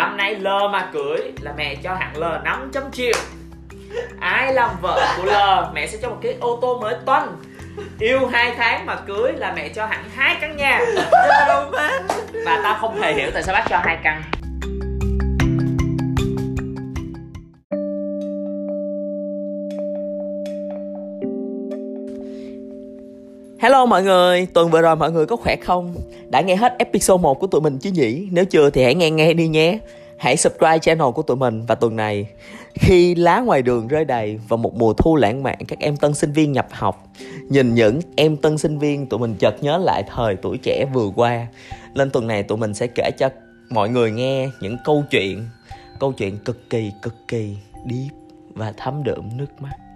năm nay L mà cưới là mẹ cho hẳn L 500 triệu. Ai làm vợ của L mẹ sẽ cho một cái ô tô mới toanh. Yêu hai tháng mà cưới là mẹ cho hẳn hai căn nhà. Và tao không hề hiểu tại sao bác cho hai căn Hello mọi người, tuần vừa rồi mọi người có khỏe không? Đã nghe hết episode 1 của tụi mình chứ nhỉ? Nếu chưa thì hãy nghe nghe đi nhé Hãy subscribe channel của tụi mình và tuần này Khi lá ngoài đường rơi đầy và một mùa thu lãng mạn các em tân sinh viên nhập học Nhìn những em tân sinh viên tụi mình chợt nhớ lại thời tuổi trẻ vừa qua Lên tuần này tụi mình sẽ kể cho mọi người nghe những câu chuyện Câu chuyện cực kỳ cực kỳ deep và thấm đượm nước mắt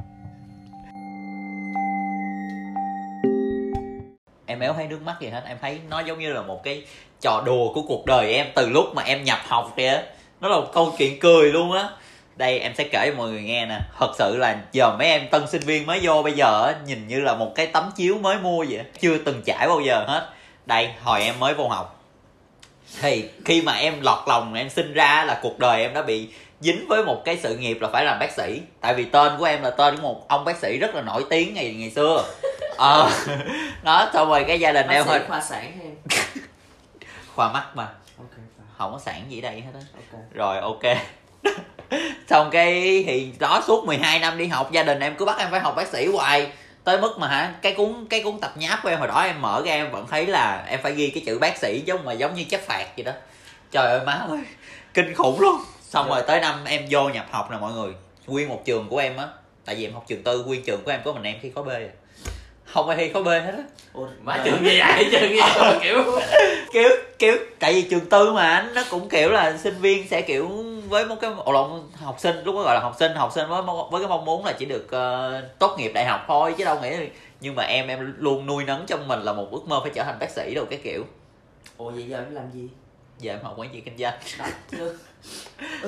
em éo thấy nước mắt gì hết. Em thấy nó giống như là một cái trò đùa của cuộc đời em từ lúc mà em nhập học kìa. Nó là một câu chuyện cười luôn á. Đây, em sẽ kể cho mọi người nghe nè. Thật sự là giờ mấy em tân sinh viên mới vô bây giờ nhìn như là một cái tấm chiếu mới mua vậy chưa từng trải bao giờ hết. Đây, hồi em mới vô học. Thì khi mà em lọt lòng, em sinh ra là cuộc đời em đã bị dính với một cái sự nghiệp là phải làm bác sĩ. Tại vì tên của em là tên của một ông bác sĩ rất là nổi tiếng ngày ngày xưa ờ. Đó xong rồi cái gia đình Bác em hơi khoa sản em? khoa mắt mà. Ok, không có sản gì đây hết á. Ok. Rồi ok. Xong cái thì đó suốt 12 năm đi học gia đình em cứ bắt em phải học bác sĩ hoài. Tới mức mà hả cái cuốn cái cuốn tập nháp của em hồi đó em mở ra em vẫn thấy là em phải ghi cái chữ bác sĩ giống mà giống như chất phạt vậy đó. Trời ơi má ơi kinh khủng luôn. Xong rồi tới năm em vô nhập học nè mọi người. Nguyên một trường của em á tại vì em học trường tư nguyên trường của em có mình em thi khối b à. Không ai thi khối b hết á. Ủa, má trường như vậy trường như vậy kiểu kiểu kiểu tại vì trường tư mà nó cũng kiểu là sinh viên sẽ kiểu với một cái ồ lộn học sinh lúc đó gọi là học sinh học sinh với mong- với cái mong muốn là chỉ được ờ, tốt nghiệp đại học thôi chứ đâu nghĩ nhưng mà em em luôn nuôi nấng trong mình là một ước mơ phải trở thành bác sĩ đâu cái kiểu. Ủa vậy giờ em làm gì? giờ em học quản trị kinh doanh. Đó,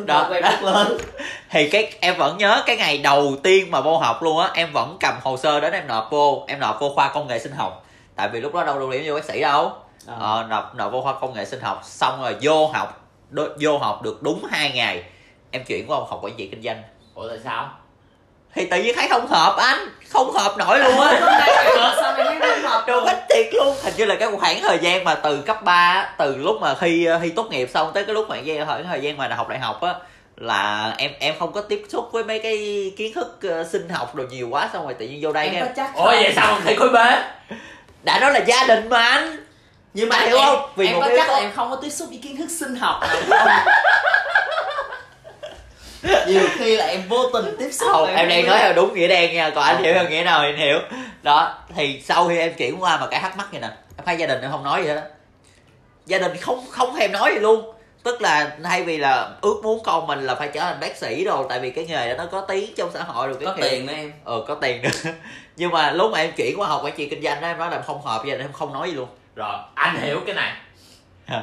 Đó, em đó. lớn. Thì cái em vẫn nhớ cái ngày đầu tiên mà vô học luôn á em vẫn cầm hồ sơ đến em nộp vô em nộp vô khoa công nghệ sinh học. Tại vì lúc đó đâu đủ điểm vô bác sĩ đâu. Ờ. ờ, nộp nộp vô khoa công nghệ sinh học xong rồi vô học đo- vô học được đúng hai ngày em chuyển qua học quản trị kinh doanh. Ủa tại sao? Thì tự nhiên thấy không hợp anh không hợp nổi luôn á luôn hình như là cái khoảng thời gian mà từ cấp 3 từ lúc mà khi thi tốt nghiệp xong tới cái lúc mà khoảng thời gian mà học đại học á là em em không có tiếp xúc với mấy cái kiến thức ờ, sinh học đồ nhiều quá xong rồi tự nhiên vô đây Em em chắc ủa vậy sao không thi khối b đã nói là gia đình mà anh Nhưng mà Anh em, hiểu không? Vì em một có cái chắc là em không có tiếp xúc với kiến thức sinh học nào không? Nhiều khi là em vô tình tiếp xúc không em đang nói theo đúng nghĩa đen nha còn anh hiểu theo nghĩa nào thì anh hiểu. Đó thì sau khi em chuyển qua mà cái thắc mắc vậy nè em thấy gia đình em không nói gì hết á. Gia đình không không thèm nói gì luôn. Tức là thay vì là ước muốn con mình là phải trở thành bác sĩ rồi tại vì cái nghề đó nó có tiếng trong xã hội rồi cái Có kiểu. tiền nữa em. Ờ có tiền nữa. Nhưng mà lúc mà em chuyển qua học quản trị kinh doanh đó em nói là em không hợp gia đình em không nói gì luôn. Rồi anh hiểu cái này.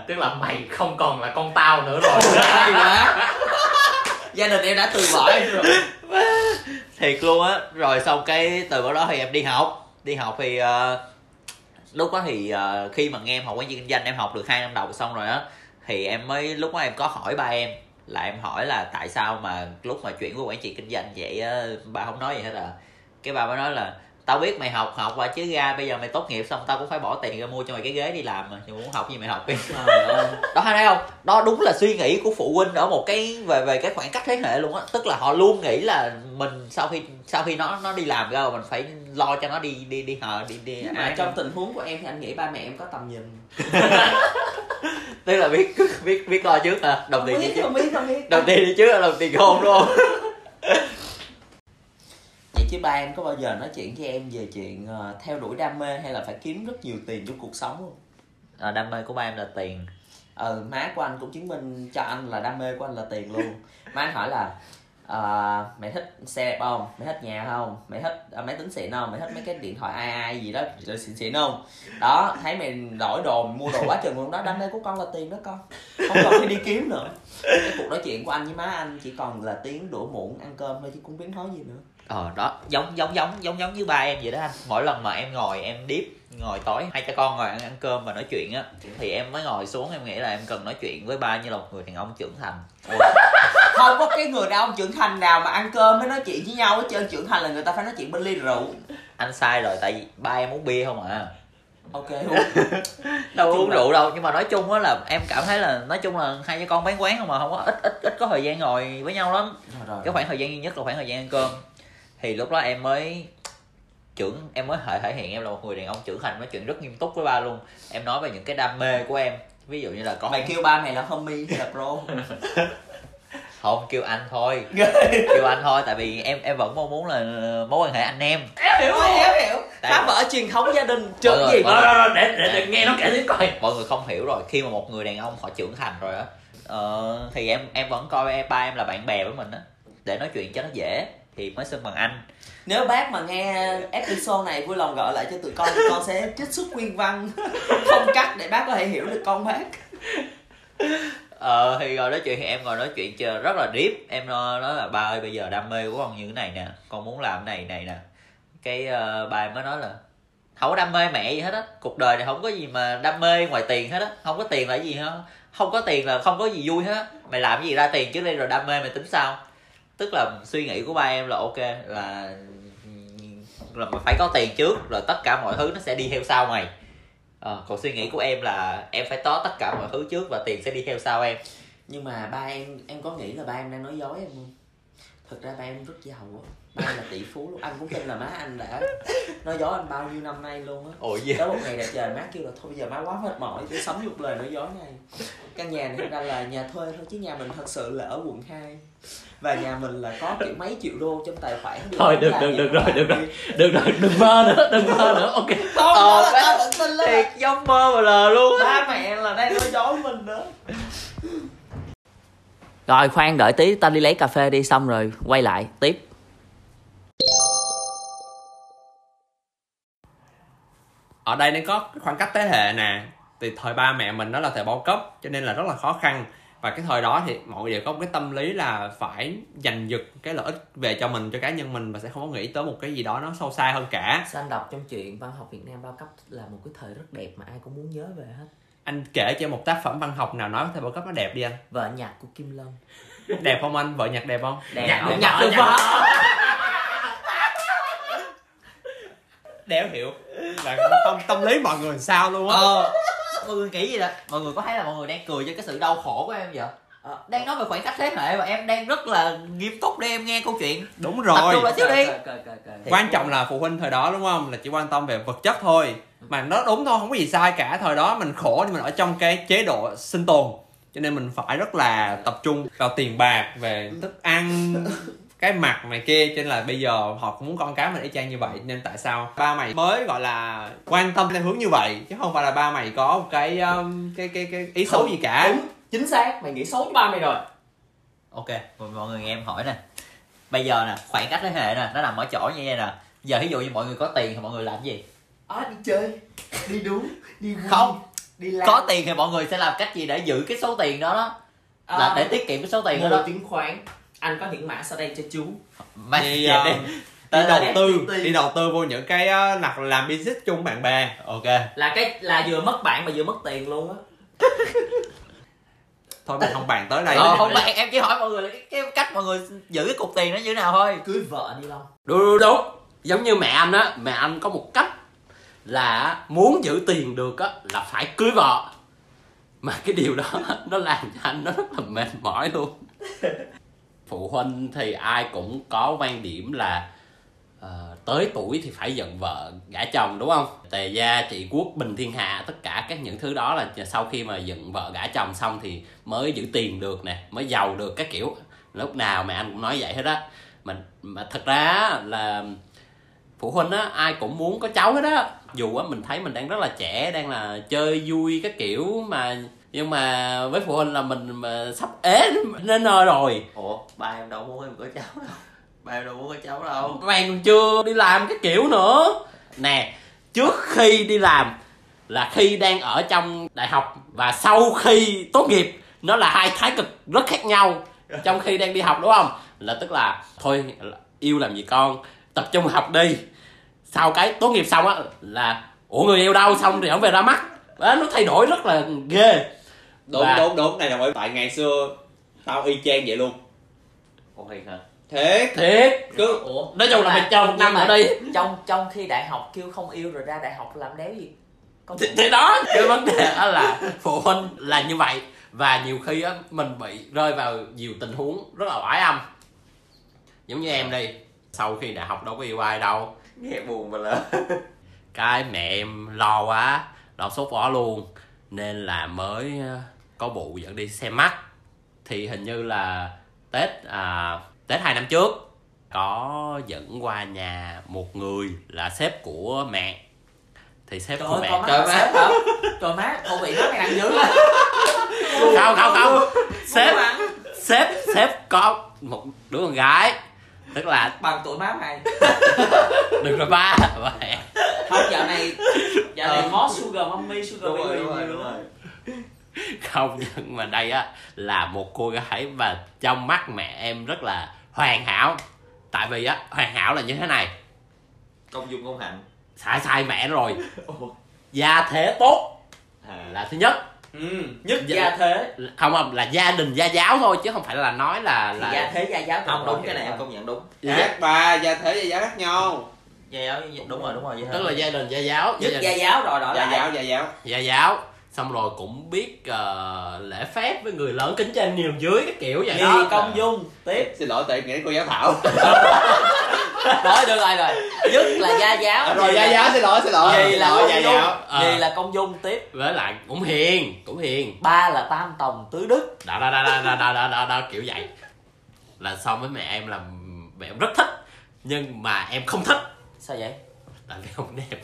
Tức là mày không còn là con tao nữa rồi Gia đình em đã từ bỏ em rồi. Thiệt luôn á. Rồi xong cái từ đó thì em đi học. Đi học thì uh, lúc đó thì uh, khi mà nghe em học quản trị kinh doanh em học được hai năm đầu xong rồi á thì em mới lúc đó em có hỏi ba em là em hỏi là tại sao mà lúc mà chuyển qua quản trị kinh doanh vậy á ba không nói gì hết à. Cái ba mới nói là tao biết mày học học và chứ ra bây giờ mày tốt nghiệp xong tao cũng phải bỏ tiền ra mua cho mày cái ghế đi làm mà nhưng mà muốn học gì mày học đi. Đó thấy không? Đó đúng là suy nghĩ của phụ huynh ở một cái về về cái khoảng cách thế hệ luôn á. Tức là họ luôn nghĩ là mình sau khi sau khi nó nó đi làm ra mình phải lo cho nó đi đi đi hờ đi đi Nhưng mà trong tình huống của em thì anh nghĩ ba mẹ em có tầm nhìn. Tức là biết biết biết lo trước hả? Đồng Không tiền đi trước. đồng tiền đi trước là đồng tiền hôn đúng không? Vậy chứ ba em có bao giờ nói chuyện với em về chuyện ờ, theo đuổi đam mê hay là phải kiếm rất nhiều tiền trong cuộc sống không? à, đam mê của ba em là tiền Ừ, má của anh cũng chứng minh cho anh là đam mê của anh là tiền luôn Má anh hỏi là ờ, mày thích xe đẹp không? Mày thích nhà không? Mày thích ờ, máy tính xịn không? Mày thích mấy cái điện thoại ai ai gì đó rồi xịn xịn không? Đó, thấy mày đổi đồ, mày mua đồ quá trời luôn đó Đam mê của con là tiền đó con Không cần phải đi kiếm nữa Cái cuộc nói chuyện của anh với má anh chỉ còn là tiếng đũa muỗng ăn cơm thôi chứ cũng biết nói gì nữa ờ đó giống giống giống giống giống như ba em vậy đó anh. Mỗi lần mà em ngồi em điếp ngồi tối hai cha con ngồi ăn, ăn cơm và nói chuyện á thì em mới ngồi xuống em nghĩ là em cần nói chuyện với ba như là một người đàn ông trưởng thành. Không có cái người đàn ông trưởng thành nào mà ăn cơm mới nói chuyện với nhau hết trơn. Trưởng thành là người ta phải nói chuyện bên ly rượu. Anh sai rồi tại vì ba em uống bia không à. Ok đâu uống rượu đâu nhưng mà nói chung á là em cảm thấy là nói chung là hai cha con bán quán không mà không có ít ít ít có thời gian ngồi với nhau lắm. Rồi, cái khoảng thời gian duy nhất là khoảng thời gian ăn cơm thì lúc đó em mới trưởng em mới thể thể hiện em là một người đàn ông trưởng thành nói chuyện rất nghiêm túc với ba luôn. Em nói về những cái đam mê của em. Ví dụ như là con mày kêu ba mày là homie hay là bro không kêu anh thôi. Kêu anh thôi tại vì em em vẫn mong muốn là mối quan hệ anh em. Hiểu hiểu hiểu. Tại- phá vỡ truyền thống gia đình người- gì? Rồi, rồi, rồi, để, để, để nghe nó kể tiếp coi. Mọi người không hiểu rồi khi mà một người đàn ông họ trưởng thành rồi á ờ, thì em em vẫn coi em- ba em là bạn bè với mình á. Để nói chuyện cho nó dễ thì mới xưng bằng anh. Nếu bác mà nghe episode này vui lòng gọi lại cho tụi con thì con sẽ trích xuất nguyên văn không cắt để bác có thể hiểu được con bác. Ờ thì rồi nói chuyện thì em ngồi nói chuyện chờ rất là deep. Em nói, nói là ba ơi bây giờ đam mê của con như thế này nè con muốn làm này này nè. Cái ba em mới nói là không có đam mê mẹ gì hết á cuộc đời này không có gì mà đam mê ngoài tiền hết á không có tiền là gì hết không có tiền là không có gì vui hết á mày làm cái gì ra tiền trước đây rồi đam mê mày tính sao tức là suy nghĩ của ba em là ok là là mày phải có tiền trước rồi tất cả mọi thứ nó sẽ đi theo sau mày. À, còn suy nghĩ của em là em phải có tất cả mọi thứ trước và tiền sẽ đi theo sau em. Nhưng mà ba em em có nghĩ là ba em đang nói dối em không? Thật ra ba em rất giàu á ba em là tỷ phú luôn. Anh cũng tin là má anh đã nói dối anh bao nhiêu năm nay luôn á. Ồ gì? Tới một ngày đẹp trời má kêu là thôi bây giờ má quá mệt mỏi tôi sống một lời nói dối này. Căn nhà này ra là nhà thuê thôi chứ nhà mình thật sự là ở quận 2 và nhà mình là có kiểu mấy triệu đô trong tài khoản. Thôi, được, được, được rồi, được rồi. Được rồi, đừng mơ nữa, đừng mơ nữa, ok. Không Ờ, đó là má- tao vẫn tin lắm. Thiệt giống mơ mà lờ luôn ba mẹ là đang nói dối mình nữa Rồi khoan đợi tí tao đi lấy cà phê đi xong rồi quay lại. Tiếp ở đây nó có cái khoảng cách thế hệ nè. Thì thời ba mẹ mình đó là thời bao cấp cho nên là rất là khó khăn. Và cái thời đó thì mọi người đều có một cái tâm lý là phải giành giật cái lợi ích về cho mình cho cá nhân mình và sẽ không có nghĩ tới một cái gì đó nó sâu xa hơn cả. Sao anh đọc trong truyện văn học Việt Nam bao cấp là một cái thời rất đẹp mà ai cũng muốn nhớ về hết? Anh kể cho em một tác phẩm văn học nào nói thời bao cấp nó đẹp đi anh. Vợ nhạc của Kim Lân. Đẹp không anh? Vợ nhạc đẹp không? Đẹp. Nhạc nhạc được nhạc vợ. Đéo hiểu là không tâm lý mọi người sao luôn á. Ờ mọi người nghĩ gì đó mọi người có thấy là mọi người đang cười cho cái sự đau khổ của em vậy? Ờ, đang nói về khoảng cách thế hệ và em đang rất là nghiêm túc để em nghe câu chuyện. Đúng tập rồi trung lại xíu đi. Quan trọng là phụ huynh thời đó đúng không? Là chỉ quan tâm về vật chất thôi. Mà nó đúng thôi không có gì sai cả. Thời đó mình khổ nhưng mình ở trong cái chế độ sinh tồn. Cho nên mình phải rất là tập trung vào tiền bạc về thức ăn cái mặt này kia cho nên là bây giờ họ cũng muốn con cái mình y chang như vậy nên tại sao ba mày mới gọi là quan tâm theo hướng như vậy? Chứ không phải là ba mày có một cái um, cái cái cái ý xấu gì cả. Đúng, chính xác mày nghĩ xấu với ba mày rồi. Ok mọi mọi người nghe em hỏi nè. Bây giờ nè khoảng cách thế hệ nè nó nằm ở chỗ như vậy nè. Giờ ví dụ như mọi người có tiền thì mọi người làm cái gì? À, đi chơi đi đúng đi vui, không đi làm. có tiền thì mọi người sẽ làm cách gì để giữ cái số tiền đó đó? À, là để tiết kiệm cái số tiền đó đó? chứng khoán anh có những mã sau đây cho chú. Mày đi, dạ uh, đi. đi Tới đầu tư đi. đầu tư vô những cái uh, là làm business chung bạn bè. Ok. Là cái là vừa mất bạn mà vừa mất tiền luôn á. Thôi mình không bàn tới đây. Ờ, không bạn em chỉ hỏi mọi người là cái, cái cách mọi người giữ cái cục tiền đó như thế nào thôi. Cưới vợ đi long. Đúng, đúng, đúng. Giống như mẹ anh á, mẹ anh có một cách Là muốn giữ tiền được á, là phải cưới vợ. Mà cái điều đó nó làm cho anh nó rất là mệt mỏi luôn Phụ huynh thì ai cũng có quan điểm là uh, tới tuổi thì phải giận vợ gả chồng đúng không? Tề gia trị quốc bình thiên hạ tất cả các những thứ đó là sau khi mà giận vợ gả chồng xong thì mới giữ tiền được nè mới giàu được các kiểu. Lúc nào mẹ anh cũng nói vậy hết á. Mà mà thật ra là phụ huynh á ai cũng muốn có cháu hết á. Dù á mình thấy mình đang rất là trẻ đang là chơi vui các kiểu mà nhưng mà với phụ huynh là mình mà sắp ế đến nơi rồi. Ủa ba em đâu muốn em có cháu đâu. Ba em đâu muốn có cháu đâu. Mày còn chưa đi làm cái kiểu nữa. Nè trước khi đi làm là khi đang ở trong đại học và sau khi tốt nghiệp nó là hai thái cực rất khác nhau trong khi đang đi học đúng không? Là tức là thôi yêu làm gì con tập trung học đi sau cái tốt nghiệp xong á là ủa người yêu đâu? Xong thì ổng về ra mắt. Đó, nó thay đổi rất là ghê. Đúng Và- đúng đúng. Này là bởi tại ngày xưa tao y chang vậy luôn. Ủa thiệt hả? thiệt. Thiệt. Cứ Ủa, nói chung là mày chờ một năm mà đi trong trong khi đại học kêu không yêu rồi ra đại học làm đéo gì? Có thì, thì đó cái vấn đề đó là phụ huynh là như vậy. Và nhiều khi á mình bị rơi vào nhiều tình huống rất là oái âm. Giống như em đi sau khi đại học đâu có yêu ai đâu Nghe buồn mà là cái mẹ em lo quá lo sốt vó luôn. Nên là mới ờ, có vụ dẫn đi xem mắt. Thì hình như là tết à, tết hai năm trước có dẫn qua nhà một người là sếp của mẹ. Thì sếp trời của ơi mẹ Trời má. sếp hả? Trời má không bị nó mày ăn dữ không không không. Sếp Không ăn. sếp sếp có một đứa con gái tức là bằng tuổi má mày. Đừng rồi ba vậy không dạo này dạo này hot sugar mommy sugar Đúng baby đúng rồi, đúng rồi. Không nhưng mà đây á là một cô gái và trong mắt mẹ em rất là hoàn hảo. Tại vì á hoàn hảo là như thế này. Công dung công hạnh. Sai sai mẹ rồi. Gia thế tốt à. là thứ nhất ừ. nhất Dạ. gia thế. Không không là gia đình gia giáo thôi chứ không phải là nói là thì là gia thế gia giáo Không đúng cái này em công nhận đúng. Các bà gia thế gia giáo khác nhau. Gia giáo đúng rồi đúng rồi vậy tức là gia đình gia giáo nhất gia, gia giáo rồi đổi gia lại. giáo gia giáo. Gia giáo. Xong rồi cũng biết ờ, lễ phép với người lớn kính trên nhường dưới cái kiểu vậy nghi đó. công dung tiếp. Xin lỗi tại nghĩ đến cô giáo thảo nói được rồi rồi. Nhất là gia giáo. À, rồi gia giáo xin lỗi xin lỗi. Xin là gia dung. giáo. Ờ. nhì là công dung tiếp. Với lại cũng hiền cũng hiền. Ba là tam tòng tứ đức. Đó đó đó đó đó đó, đó, đó, đó kiểu vậy. Là xong với mẹ em là mẹ em rất thích nhưng mà em không thích. Sao vậy tại vì không đẹp.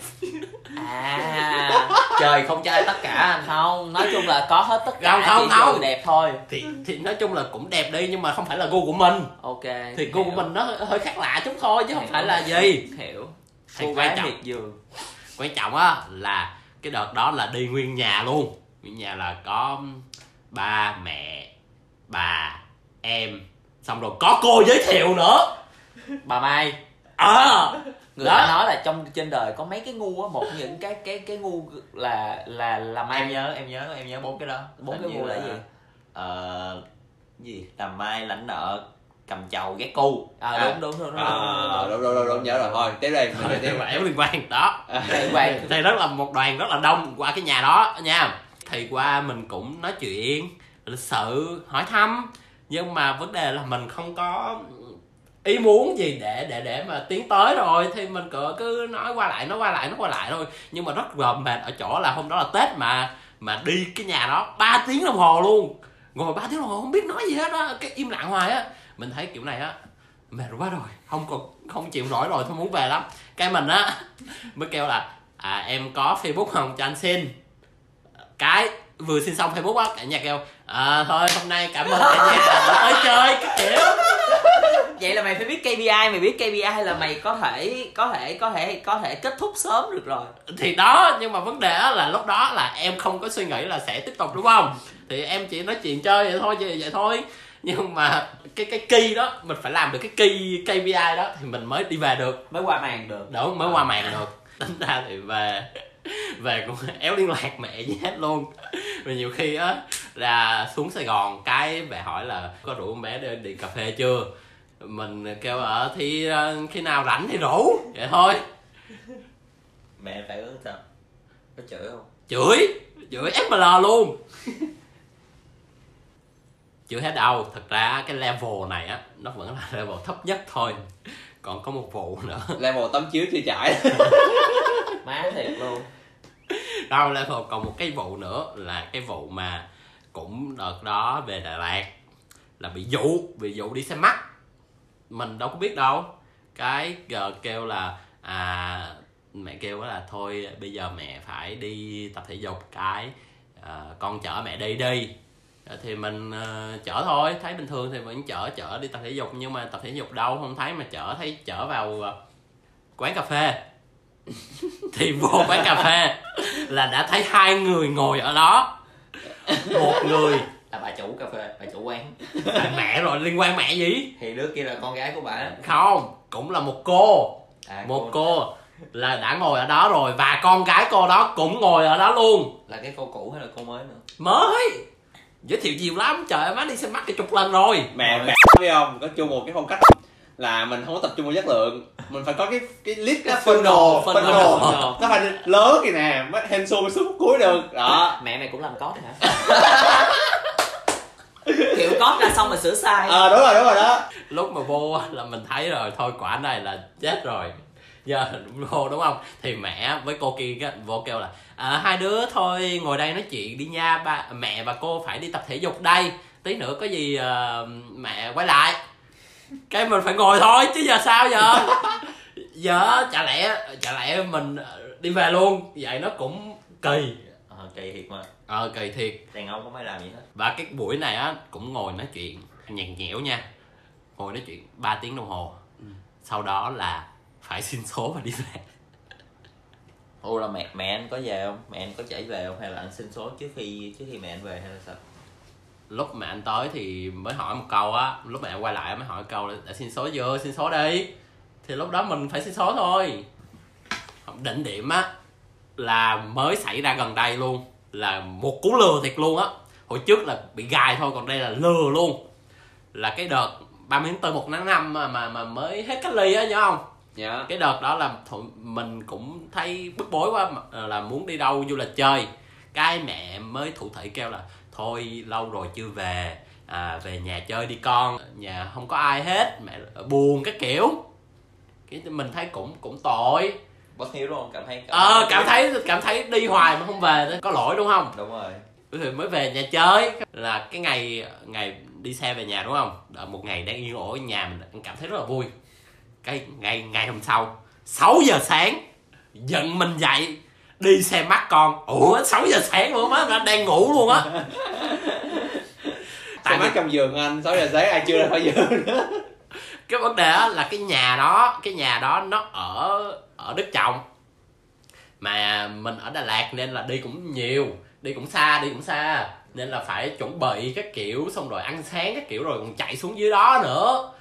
À. Trời không trai tất cả. Anh không nói chung là có hết tất cả Không, không, chỉ không. đẹp thôi. Thì thì nói chung là cũng đẹp đi nhưng mà không phải là gu của mình. Ok thì gu của mình nó hơi khác lạ chút thôi chứ không Hiểu. phải là gì. Hiểu. Thì cô quan trọng. vườn. Quan trọng á là cái đợt đó là đi nguyên nhà luôn. Nguyên nhà là có ba mẹ bà em. Xong rồi có cô giới thiệu nữa. Bà mai. Ờ người Đó. ta nói là trong trên đời có mấy cái ngu á một những cái cái cái ngu là là làm Em ăn nhớ em nhớ em nhớ bốn cái đó. Bốn cái ngu là gì? Ờ gì? Làm mai lãnh nợ cầm chầu ghét cu. À, À. đúng đúng đúng đúng, à, đúng, đúng, đúng, đúng, nhớ rồi. Thôi tiếp đây mình tiếp mà em liên quan. Đó. Liên quan. thì rất là một đoàn rất là đông qua cái nhà đó nha. Thì qua mình cũng nói chuyện lịch sự hỏi thăm. Nhưng mà vấn đề là mình không có ý muốn gì để để để mà tiến tới rồi. Thì mình cứ cứ nói qua lại, nói qua lại, nói qua lại thôi. Nhưng mà rất gồm mệt ở chỗ là hôm đó là tết mà mà đi cái nhà đó 3 tiếng đồng hồ luôn. Ngồi 3 tiếng đồng hồ không biết nói gì hết á, cái im lặng hoài á. Mình thấy kiểu này á, mệt quá rồi, không còn, không chịu nổi rồi, thôi muốn về lắm. Cái mình á, mới kêu là à em có facebook không? Cho anh xin. Cái vừa xin xong facebook á, cả nhà kêu à thôi, hôm nay cảm ơn cả nhà đã tới chơi. Cái kiểu vậy là mày phải biết KPI mày biết KPI là mày có thể có thể có thể có thể kết thúc sớm được rồi. Thì đó nhưng mà vấn đề là lúc đó là em không có suy nghĩ là sẽ tiếp tục đúng không? Thì em chỉ nói chuyện chơi vậy thôi vậy, thôi. Nhưng mà cái cái key đó mình phải làm được cái key KPI đó thì mình mới đi về được. Mới qua màn được. Đúng mới qua màn được. Tính ra thì về về cũng éo liên lạc mẹ gì hết luôn. Và nhiều khi á là xuống sài gòn cái về hỏi là có rủ con bé đi, đi cà phê chưa mình kêu ở thì ờ, khi nào rảnh thì rủ. Vậy thôi. Mẹ phản ứng sao? Có chửi không? Chửi chửi FML luôn. Chưa hết đâu. Thật ra cái level này á nó vẫn là level thấp nhất thôi. Còn có một vụ nữa. Level tấm chiếu chưa trải má thiệt luôn. Đâu level còn một cái vụ nữa là cái vụ mà cũng đợt đó về Đà Lạt là bị dụ bị dụ đi xem mắt mình đâu có biết đâu. Cái kêu là à mẹ kêu là thôi bây giờ mẹ phải đi tập thể dục cái à, con chở mẹ đi đi. Ờ, thì mình uh, chở thôi. Thấy bình thường thì vẫn chở chở đi tập thể dục nhưng mà tập thể dục đâu không thấy mà chở thấy chở vào uh, quán cà phê. Thì vô quán cà phê là đã thấy hai người ngồi ở đó. Một người là bà chủ cà phê bà chủ quán. Là mẹ rồi liên quan mẹ gì? Thì đứa kia là con gái của bà không cũng là một cô. À, một cô là đã ngồi ở đó rồi và con gái cô đó cũng ngồi ở đó luôn. Là cái cô cũ hay là cô mới nữa? Mới. Giới thiệu nhiều lắm. Trời ơi má đi xem mắt cái chục lần rồi. Mẹ mẹ biết không? Có chung một cái phong cách là mình không có tập trung vào chất lượng. Mình phải có cái cái list cái phân đồ nó phải lớn kìa nè mới hên xui mới xuống cuối được. Đó. Mẹ mày cũng làm code hả kiểu code ra xong mà sửa sai. Ờ đúng rồi đúng rồi đó. Lúc mà vô là mình thấy rồi thôi quả này là chết rồi. Giờ vô đúng không? Thì mẹ với cô kia vô kêu là à, hai đứa thôi ngồi đây nói chuyện đi nha ba mẹ và cô phải đi tập thể dục đây. Tí nữa có gì ờ, mẹ quay lại. Cái mình phải ngồi thôi chứ giờ sao giờ? Giờ chả lẽ chả lẽ mình đi về luôn. Vậy nó cũng kỳ. ờ kỳ thiệt mà. Ờ kỳ thiệt. Đàn ông có phải làm gì hết. Và cái buổi này á cũng ngồi nói chuyện nhạt nhẽo nha. Ngồi nói chuyện 3 tiếng đồng hồ. Sau đó là phải xin số và đi về. Ủa là mẹ mẹ anh có về không? Mẹ anh có chảy về không? Hay là anh xin số trước khi trước khi mẹ anh về hay là sao? Lúc mà anh tới thì mới hỏi một câu á. Lúc mà anh quay lại mới hỏi một câu là đã xin số chưa xin số đi. Thì lúc đó mình phải xin số thôi. Đỉnh điểm á là mới xảy ra gần đây luôn. Là một cú lừa thiệt luôn á. Hồi trước là bị gài thôi còn đây là lừa luôn. Là cái đợt 30 tháng 4 một tháng năm mà, mà mà mới hết cách ly á nhớ không? Dạ. Cái đợt đó là mình cũng thấy bức bối quá ờ, là muốn đi đâu du lịch chơi. Cái mẹ mới thủ thể kêu là thôi lâu rồi chưa về. À, về nhà chơi đi con. Nhà không có ai hết. Mẹ buồn cái kiểu. Cái mình thấy cũng cũng tội bất hiếu đúng không cảm thấy ờ cảm thấy cảm thấy đi hoài mà không về có lỗi đúng không? Đúng rồi. Thì mới về nhà chơi. Là cái ngày ngày đi xe về nhà đúng không? Đợi một ngày đang yên ổn ở nhà mình cảm thấy rất là vui. Cái ngày ngày hôm sau 6 giờ sáng giận mình dậy đi xem mắt con. Ủa 6 giờ sáng luôn á đang ngủ luôn á. Tại mắt trong giường anh 6 giờ sáng ai chưa ra khỏi giường nữa. Cái vấn đề là cái nhà đó cái nhà đó nó ở ở đức trọng. Mà mình ở đà lạt nên là đi cũng nhiều đi cũng xa đi cũng xa. Nên là phải chuẩn bị các kiểu xong rồi ăn sáng các kiểu rồi còn chạy xuống dưới đó nữa.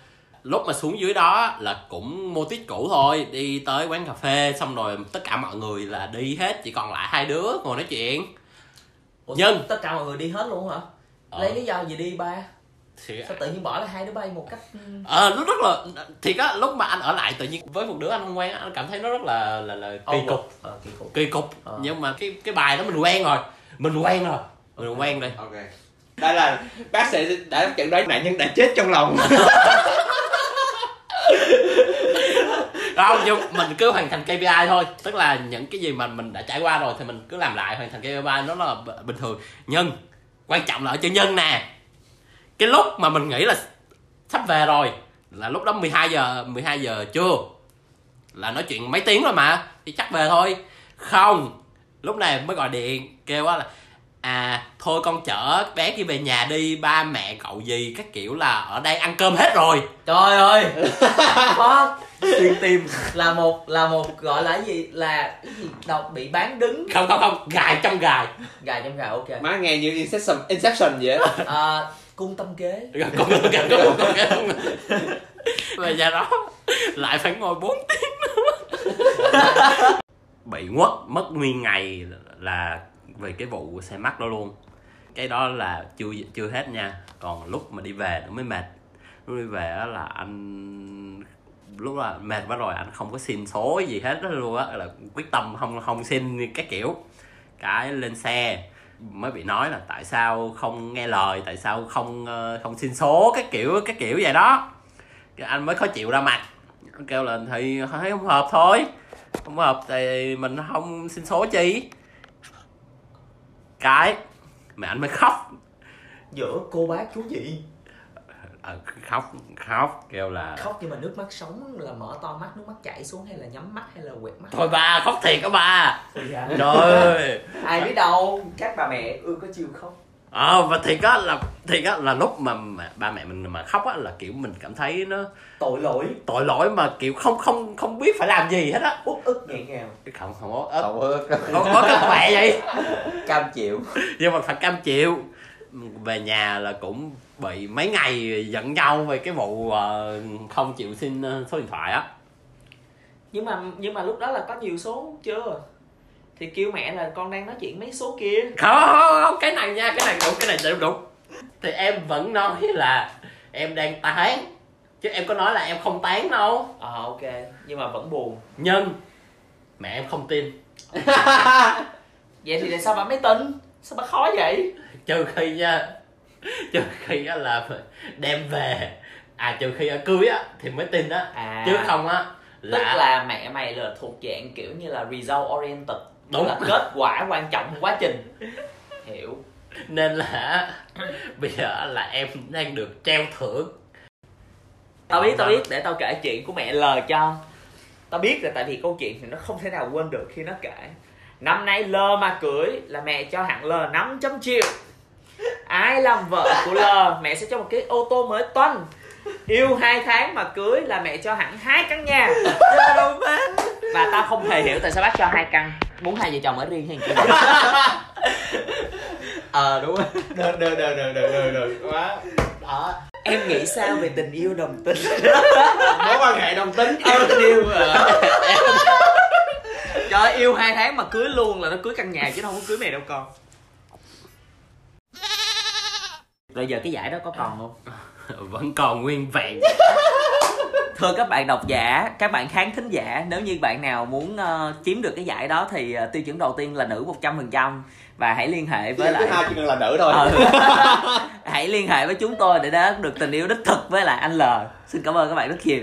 Lúc mà xuống dưới đó là cũng mô típ cũ thôi đi tới quán cà phê xong rồi tất cả mọi người là đi hết chỉ còn lại hai đứa ngồi nói chuyện. Ủa, Nhân. tất cả mọi người đi hết luôn hả? Ờ. lấy lý do gì đi ba thì sao tự nhiên bỏ lại hai đứa bay một cách ờ nó rất là thì á lúc mà anh ở lại tự nhiên với một đứa anh không quen anh cảm thấy nó rất là là, là kỳ cục. Ờ, kỳ cục. Kỳ cục. Ờ. nhưng mà cái cái bài đó mình quen rồi. Mình quen rồi. Mình quen rồi. Ok. Đây là bác sĩ đã chẩn đoán nạn nhân đã chết trong lòng. Không nhưng mình cứ hoàn thành KPI thôi. Tức là những cái gì mà mình đã trải qua rồi thì mình cứ làm lại hoàn thành KPI nó là bình thường. Nhưng quan trọng là ở chữ nhân nè cái lúc mà mình nghĩ là sắp về rồi là lúc đó 12 giờ 12 giờ trưa. Là nói chuyện mấy tiếng rồi mà thì chắc về thôi. Không lúc này mới gọi điện kêu á là à thôi con chở bé kia về nhà đi ba mẹ cậu gì các kiểu là ở đây ăn cơm hết rồi. Trời ơi! Có xuyên tim. Là một là một gọi là cái gì? Là cái gì? Đọc bị bán đứng. Không không không gài trong gài. Gà trong gà ok. Má nghe như Inception, Inception vậy á. À, cung tâm kế. Dạ, cung tâm kế, cung tâm kế. Và nhà đó lại phải ngồi 4 tiếng nữa. Bị quất, mất nguyên ngày là về cái vụ xe mắc đó luôn. Cái đó là chưa chưa hết nha. Còn lúc mà đi về nó mới mệt. Lúc đi về đó là anh, lúc là mệt quá rồi, anh không có xin số gì hết đó luôn á, là quyết tâm không không xin cái kiểu. Cái lên xe mới bị nói là tại sao không nghe lời, tại sao không ờ, không xin số cái kiểu cái kiểu vậy đó. Cái anh mới khó chịu ra mặt. Kêu là, thì thấy không hợp thôi, không hợp thì mình không xin số chi. Cái mà anh mới khóc. Giữa cô bác chú gì Ờ, khóc khóc kêu là khóc nhưng mà nước mắt sống là mở to mắt nước mắt chảy xuống hay là nhắm mắt hay là quẹt mắt? Thôi ba khóc thiệt đó ba. Dạ. trời ơi. Ai biết đâu các bà mẹ ưa có chiều khóc. Ờ và thiệt á là thiệt á là lúc mà, mà ba mẹ mình mà khóc á là kiểu mình cảm thấy nó tội lỗi. Tội lỗi mà kiểu không không không biết phải làm gì hết á. Uất ức nghẹn ngào. Không không có không có không có các mẹ vậy. Cam chịu. Nhưng mà phải cam chịu về nhà là cũng bị mấy ngày giận nhau về cái vụ ờ, không chịu xin ờ, số điện thoại á. Nhưng mà nhưng mà lúc đó là có nhiều số chưa? Thì kêu mẹ là con đang nói chuyện mấy số kia. Không, không, không cái này nha cái này đúng cái này đúng đúng. Thì em vẫn nói là em đang tán chứ em có nói là em không tán đâu. Ờ ok nhưng mà vẫn buồn. Nhưng mẹ em không tin. Vậy thì tại sao bà mới tin? Sao bà khó vậy trừ khi nha. Trừ khi á là đem về. À trừ khi ở cưới á thì mới tin á. À. Chứ không á tức là mẹ mày là thuộc dạng kiểu như là result oriented. Đúng. là kết quả quan trọng quá trình. Hiểu. Nên là bây giờ là em đang được treo thưởng. Tao biết tao biết. Để tao kể chuyện của mẹ L cho. Tao biết là tại vì câu chuyện thì nó không thể nào quên được khi nó kể. Năm nay L mà cưới là mẹ cho hạng L 500 triệu ai làm vợ của L mẹ sẽ cho một cái ô tô mới toanh. Yêu hai tháng mà cưới là mẹ cho hẳn hai căn nhà. Và tao không hề hiểu tại sao bác cho hai căn. Muốn hai vợ chồng ở riêng hay gì ờ đúng rồi. Được được được được được được được quá. Đó. Em nghĩ sao về tình yêu đồng tính? Mối quan hệ đồng tính. Tình yêu Trời yêu hai tháng mà cưới luôn là nó cưới căn nhà chứ nó không có cưới mẹ đâu con Rồi giờ cái giải đó có còn không? vẫn còn nguyên vẹn. Thưa các bạn độc giả, các bạn khán thính giả Nếu như bạn nào muốn ờ, chiếm được cái giải đó Thì ờ, tiêu chuẩn đầu tiên là nữ 100% Và hãy liên hệ với lại hai chỉ cần là nữ thôi. Ừ. Hãy liên hệ với chúng tôi để đã được tình yêu đích thực với lại anh L. Xin cảm ơn các bạn rất nhiều